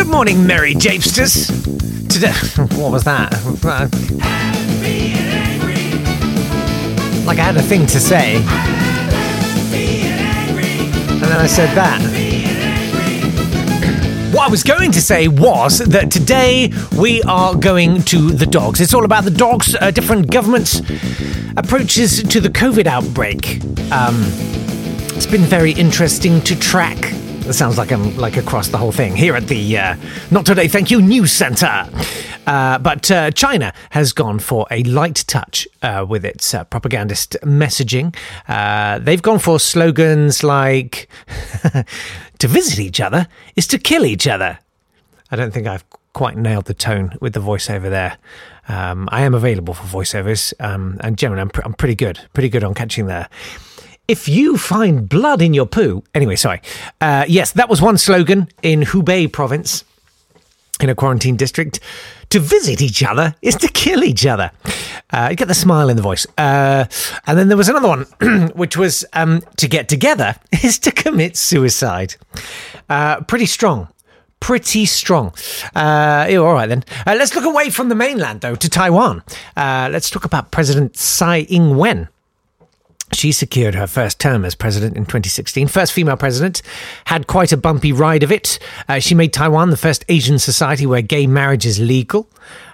Good morning, merry japesters. Today, what was that? Like I had a thing to say, and then I said that. What I was going to say was that today we are going to the dogs. It's all about the dogs, uh, different governments' approaches to the COVID outbreak. Um, it's been very interesting to track. It sounds like I'm like across the whole thing here at the uh, Not Today Thank You News Center. Uh, but uh, China has gone for a light touch uh, with its uh, propagandist messaging. Uh, they've gone for slogans like to visit each other is to kill each other. I don't think I've quite nailed the tone with the voiceover there. Um, I am available for voiceovers, um, and generally, I'm, pr- I'm pretty good, pretty good on catching there. If you find blood in your poo, anyway, sorry. Uh, yes, that was one slogan in Hubei province, in a quarantine district. To visit each other is to kill each other. Uh, you get the smile in the voice. Uh, and then there was another one, which was um, to get together is to commit suicide. Uh, pretty strong. Pretty strong. Uh, yeah, all right then. Uh, let's look away from the mainland, though, to Taiwan. Uh, let's talk about President Tsai Ing wen. She secured her first term as president in 2016. First female president, had quite a bumpy ride of it. Uh, she made Taiwan the first Asian society where gay marriage is legal,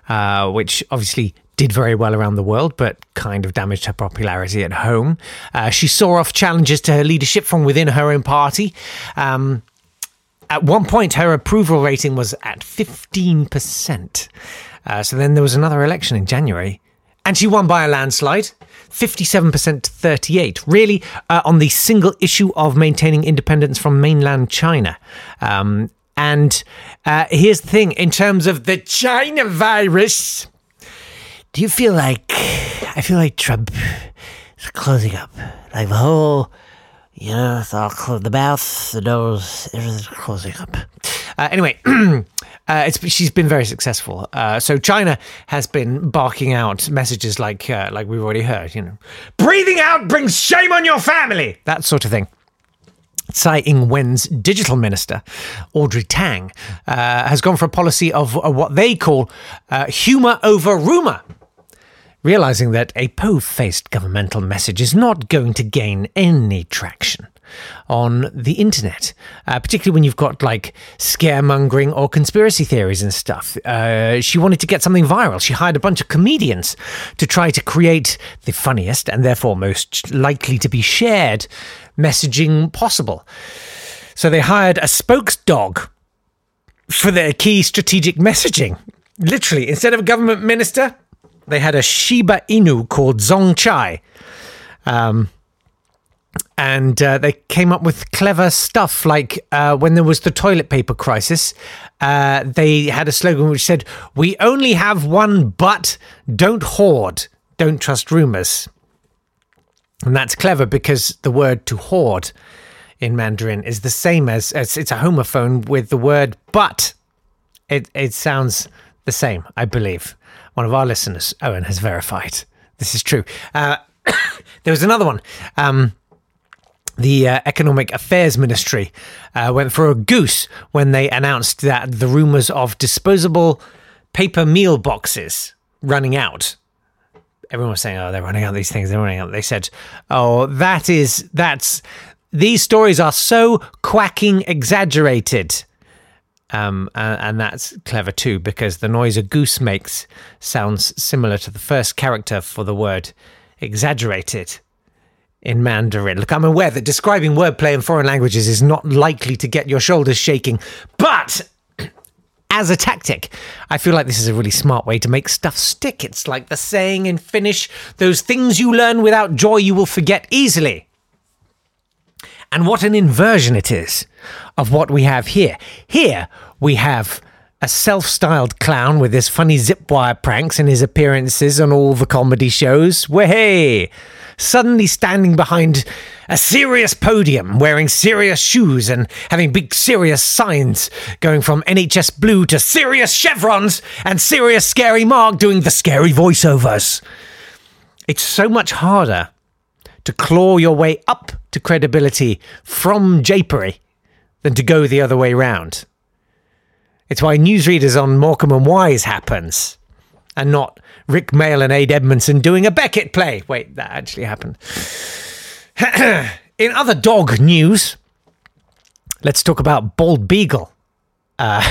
uh, which obviously did very well around the world, but kind of damaged her popularity at home. Uh, she saw off challenges to her leadership from within her own party. Um, at one point, her approval rating was at 15%. Uh, so then there was another election in January, and she won by a landslide 57% to 38 really uh, on the single issue of maintaining independence from mainland china. Um, and uh, here's the thing in terms of the china virus do you feel like i feel like trump is closing up? Like the whole you know it's all the mouth the nose everything's closing up. Uh, anyway Uh, it's, she's been very successful. Uh, so China has been barking out messages like uh, like we've already heard. You know, breathing out brings shame on your family. That sort of thing. Tsai Ing wen's digital minister, Audrey Tang, uh, has gone for a policy of uh, what they call uh, humour over rumour. Realizing that a po faced governmental message is not going to gain any traction on the internet, uh, particularly when you've got like scaremongering or conspiracy theories and stuff. Uh, she wanted to get something viral. She hired a bunch of comedians to try to create the funniest and therefore most likely to be shared messaging possible. So they hired a spokes dog for their key strategic messaging. Literally, instead of a government minister, they had a Shiba Inu called Zong Chai. Um, and uh, they came up with clever stuff like uh, when there was the toilet paper crisis uh, they had a slogan which said we only have one but don't hoard don't trust rumors. And that's clever because the word to hoard in mandarin is the same as, as it's a homophone with the word but it, it sounds the same i believe. One of our listeners owen has verified this is true. Uh, there was another one. Um, the uh, Economic Affairs Ministry uh, went for a goose when they announced that the rumours of disposable paper meal boxes running out. Everyone was saying, "Oh, they're running out these things. They're running out." They said, "Oh, that is that's these stories are so quacking exaggerated. Um, and, and that's clever too because the noise a goose makes sounds similar to the first character for the word exaggerated in Mandarin. Look, I'm aware that describing wordplay in foreign languages is not likely to get your shoulders shaking, but as a tactic, I feel like this is a really smart way to make stuff stick. It's like the saying in Finnish those things you learn without joy you will forget easily. And what an inversion it is of what we have here. Here we have a self styled clown with his funny zip wire pranks and his appearances on all the comedy shows. Way! Suddenly standing behind a serious podium, wearing serious shoes and having big serious signs, going from NHS Blue to serious chevrons and serious Scary Mark doing the scary voiceovers. It's so much harder to claw your way up to credibility from japery than to go the other way round. It's why newsreaders on Morecambe and Wise happens, and not Rik Mayall and Ade Edmondson doing a Beckett play. Wait, that actually happened. In other dog news, let's talk about Bald Beagle. Uh,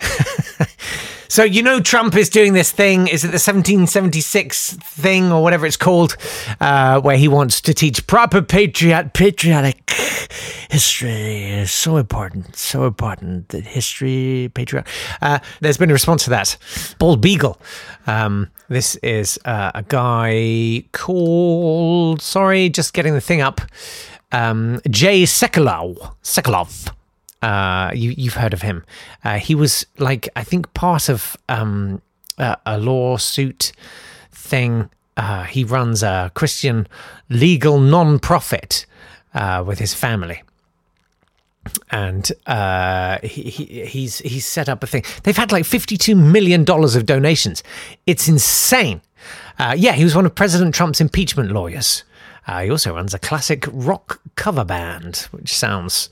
so you know Trump is doing this thing. Is it the 1776 thing or whatever it's called, uh, where he wants to teach proper patriot patriotic history is so important, so important that history patriot. Uh, there's been a response to that. Bald Beagle. Um, this is uh, a guy called. Sorry, just getting the thing up. Um, Jay. Sekulow. Uh, you, you've heard of him. Uh, he was like, I think, part of um, a, a lawsuit thing. Uh, he runs a Christian legal non-profit uh, with his family. And uh, he, he, he's he's set up a thing. They've had like fifty-two million dollars of donations. It's insane. Uh, yeah, he was one of President Trump's impeachment lawyers. Uh, he also runs a classic rock cover band, which sounds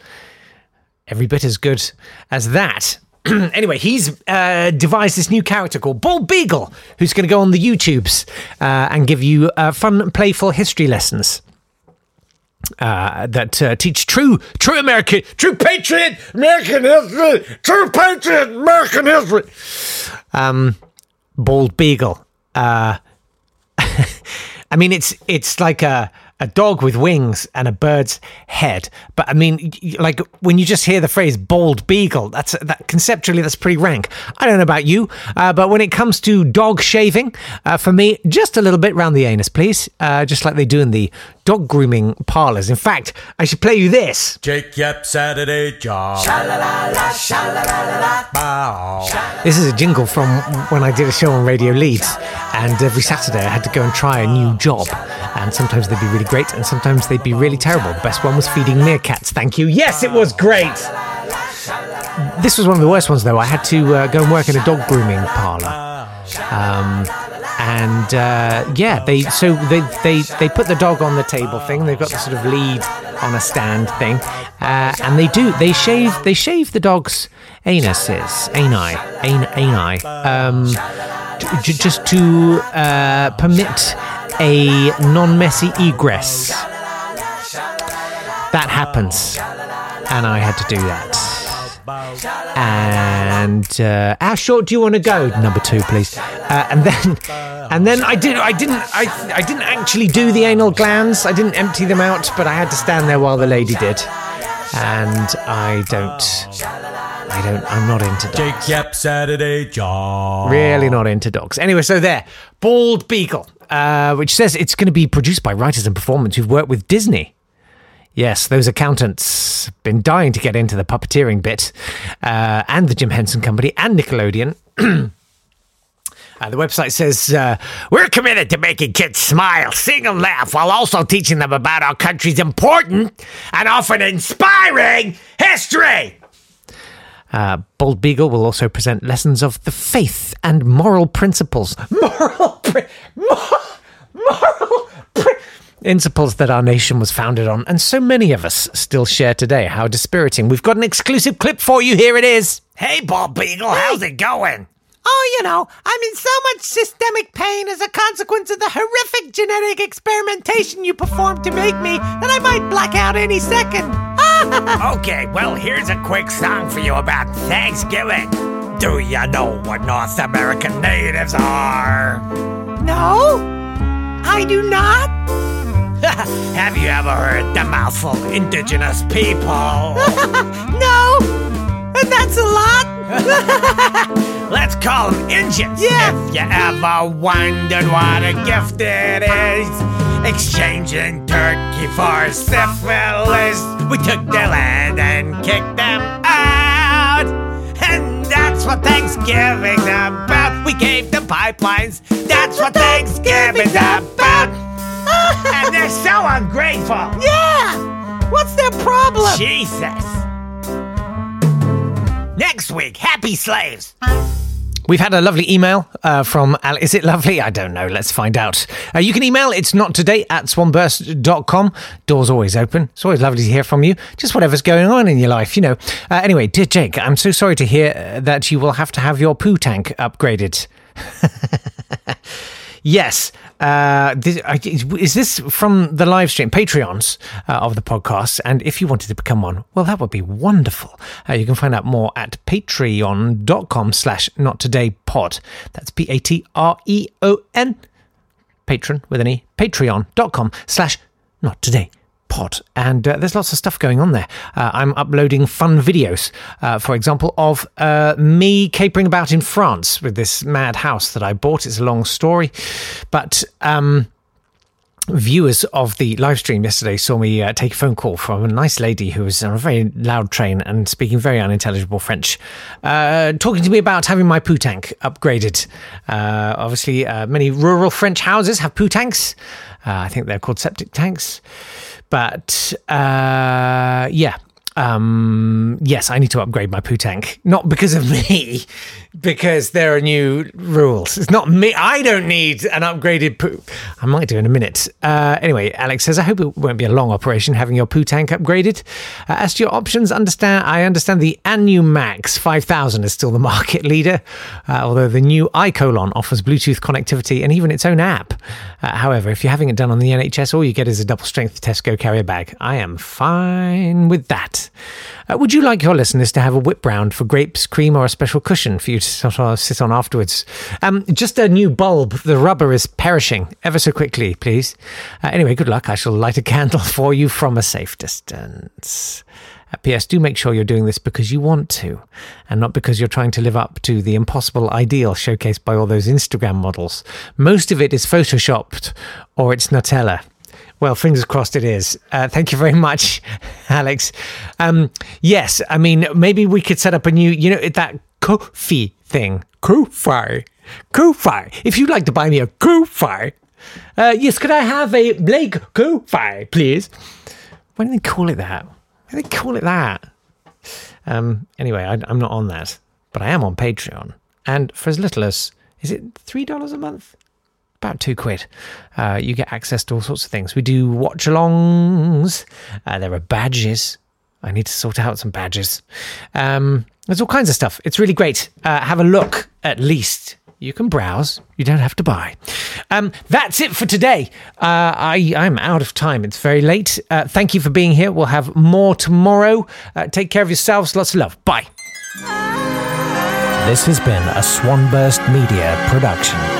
every bit as good as that. anyway, he's uh, devised this new character called Bald Beagle, who's going to go on the YouTubes uh, and give you uh, fun, playful history lessons. Uh, that uh, teach true, true American, true patriot American history, true patriot American history. Um, Bald Beagle. Uh, I mean, it's it's like a a dog with wings and a bird's head. But I mean, like when you just hear the phrase "bald beagle," that's that conceptually that's pretty rank. I don't know about you, uh, but when it comes to dog shaving, uh, for me, just a little bit round the anus, please, uh, just like they do in the dog grooming parlors. In fact, I should play you this. Jake Yapp Saturday job. This is a jingle from when I did a show on Radio Leeds, and every Saturday I had to go and try a new job. And sometimes they'd be really great, and sometimes they'd be really terrible. The best one was feeding meerkats. Thank you. Yes, it was great. This was one of the worst ones, though. I had to uh, go and work in a dog grooming parlor. Um, and uh, yeah, they so they, they they put the dog on the table thing. They've got the sort of lead on a stand thing, uh, and they do they shave they shave the dog's anuses, ani, an, ani, um, just to uh, permit a non-messy egress. That happens, and I had to do that. And uh, how short do you want to go? Number two, please. Uh, and then, and then I did. I didn't. I I didn't actually do the anal glands. I didn't empty them out, but I had to stand there while the lady did. And I don't. I don't. I'm not into dogs. Jake Yapp Saturday job. Really not into dogs. Anyway, so there, Bald Beagle, uh, which says it's going to be produced by writers and performers who've worked with Disney. Yes, those accountants been dying to get into the puppeteering bit, uh, and the Jim Henson Company and Nickelodeon. Uh, the website says uh, we're committed to making kids smile, sing, and laugh, while also teaching them about our country's important and often inspiring history. Uh, Bald Beagle will also present lessons of the faith and moral principles. Moral, pri- mor- moral pri- principles that our nation was founded on, and so many of us still share today. How dispiriting! We've got an exclusive clip for you. Here it is. Hey, Bob Beagle, how's it going? Oh, you know, I'm in so much systemic pain as a consequence of the horrific genetic experimentation you performed to make me that I might black out any second. Okay, well, here's a quick song for you about Thanksgiving. Do you know what North American natives are? no, I do not. Have you ever heard the mouthful indigenous people? No, and that's a lot. Let's call them Indians. Yeah. If you ever wondered what a gift it is, exchanging turkey for syphilis, we took their land and kicked them out. And that's what Thanksgiving's about. We gave them pipelines. That's what Thanksgiving's about. And they're so ungrateful. Yeah, what's their problem? Jesus. Next week, happy slaves. We've had a lovely email uh, from Al. Is it lovely? I don't know. Let's find out. Uh, you can email it's not today at swanburst.com. Door's always open. It's always lovely to hear from you. Just whatever's going on in your life, you know. Uh, anyway, dear Jake, I'm so sorry to hear uh, that you will have to have your poo tank upgraded. Yes. Uh, this, is this from the live stream, Patreons uh, of the podcast? And if you wanted to become one, well, that would be wonderful. Uh, you can find out more at patreon.com slash not today pod. That's P A T R E O N. Patron with an E. Patreon.com slash not today pod. And uh, there's lots of stuff going on there. Uh, I'm uploading fun videos, uh, for example, of uh, me capering about in France with this mad house that I bought. It's a long story, but. Um, Viewers of the live stream yesterday saw me uh, take a phone call from a nice lady who was on a very loud train and speaking very unintelligible French, uh, talking to me about having my poo tank upgraded. Uh, obviously, uh, many rural French houses have poo tanks. Uh, I think they're called septic tanks. But uh, yeah, um, yes, I need to upgrade my poo tank. Not because of me, because there are new rules. It's not me. I don't need an upgraded poo. I might do in a minute. Uh, anyway, Alex says, I hope it won't be a long operation having your poo tank upgraded. Uh, as to your options, understand. I understand the Anumax 5000 is still the market leader, uh, although the new iColon offers Bluetooth connectivity and even its own app. Uh, however, if you're having it done on the NHS, all you get is a double strength Tesco carrier bag. I am fine with that. Uh, would you like your listeners to have a whip round for grapes, cream, or a special cushion for you to sort of sit on afterwards? Um, just a new bulb. The rubber is perishing ever so quickly, please. Uh, anyway, good luck. I shall light a candle for you from a safe distance. Uh, P.S. Do make sure you're doing this because you want to, and not because you're trying to live up to the impossible ideal showcased by all those Instagram models. Most of it is photoshopped or it's Nutella. Well, fingers crossed it is. Uh, thank you very much, Alex. Um, yes, I mean, maybe we could set up a new, you know, that Ko-fi thing. Ko-fi. Ko-fi. If you'd like to buy me a Ko-fi, uh, yes, could I have a Blake Ko-fi, please? Why do they call it that? Why do they call it that? Um, anyway, I, I'm not on that, but I am on Patreon. And for as little as, is it $3 a month? About two quid. Uh, you get access to all sorts of things. We do watch alongs. Uh, there are badges. I need to sort out some badges. Um, there's all kinds of stuff. It's really great. Uh, have a look at least. You can browse. You don't have to buy. Um, that's it for today. Uh, I, I'm out of time. It's very late. Uh, thank you for being here. We'll have more tomorrow. Uh, take care of yourselves. Lots of love. Bye. This has been a Swanburst Media production.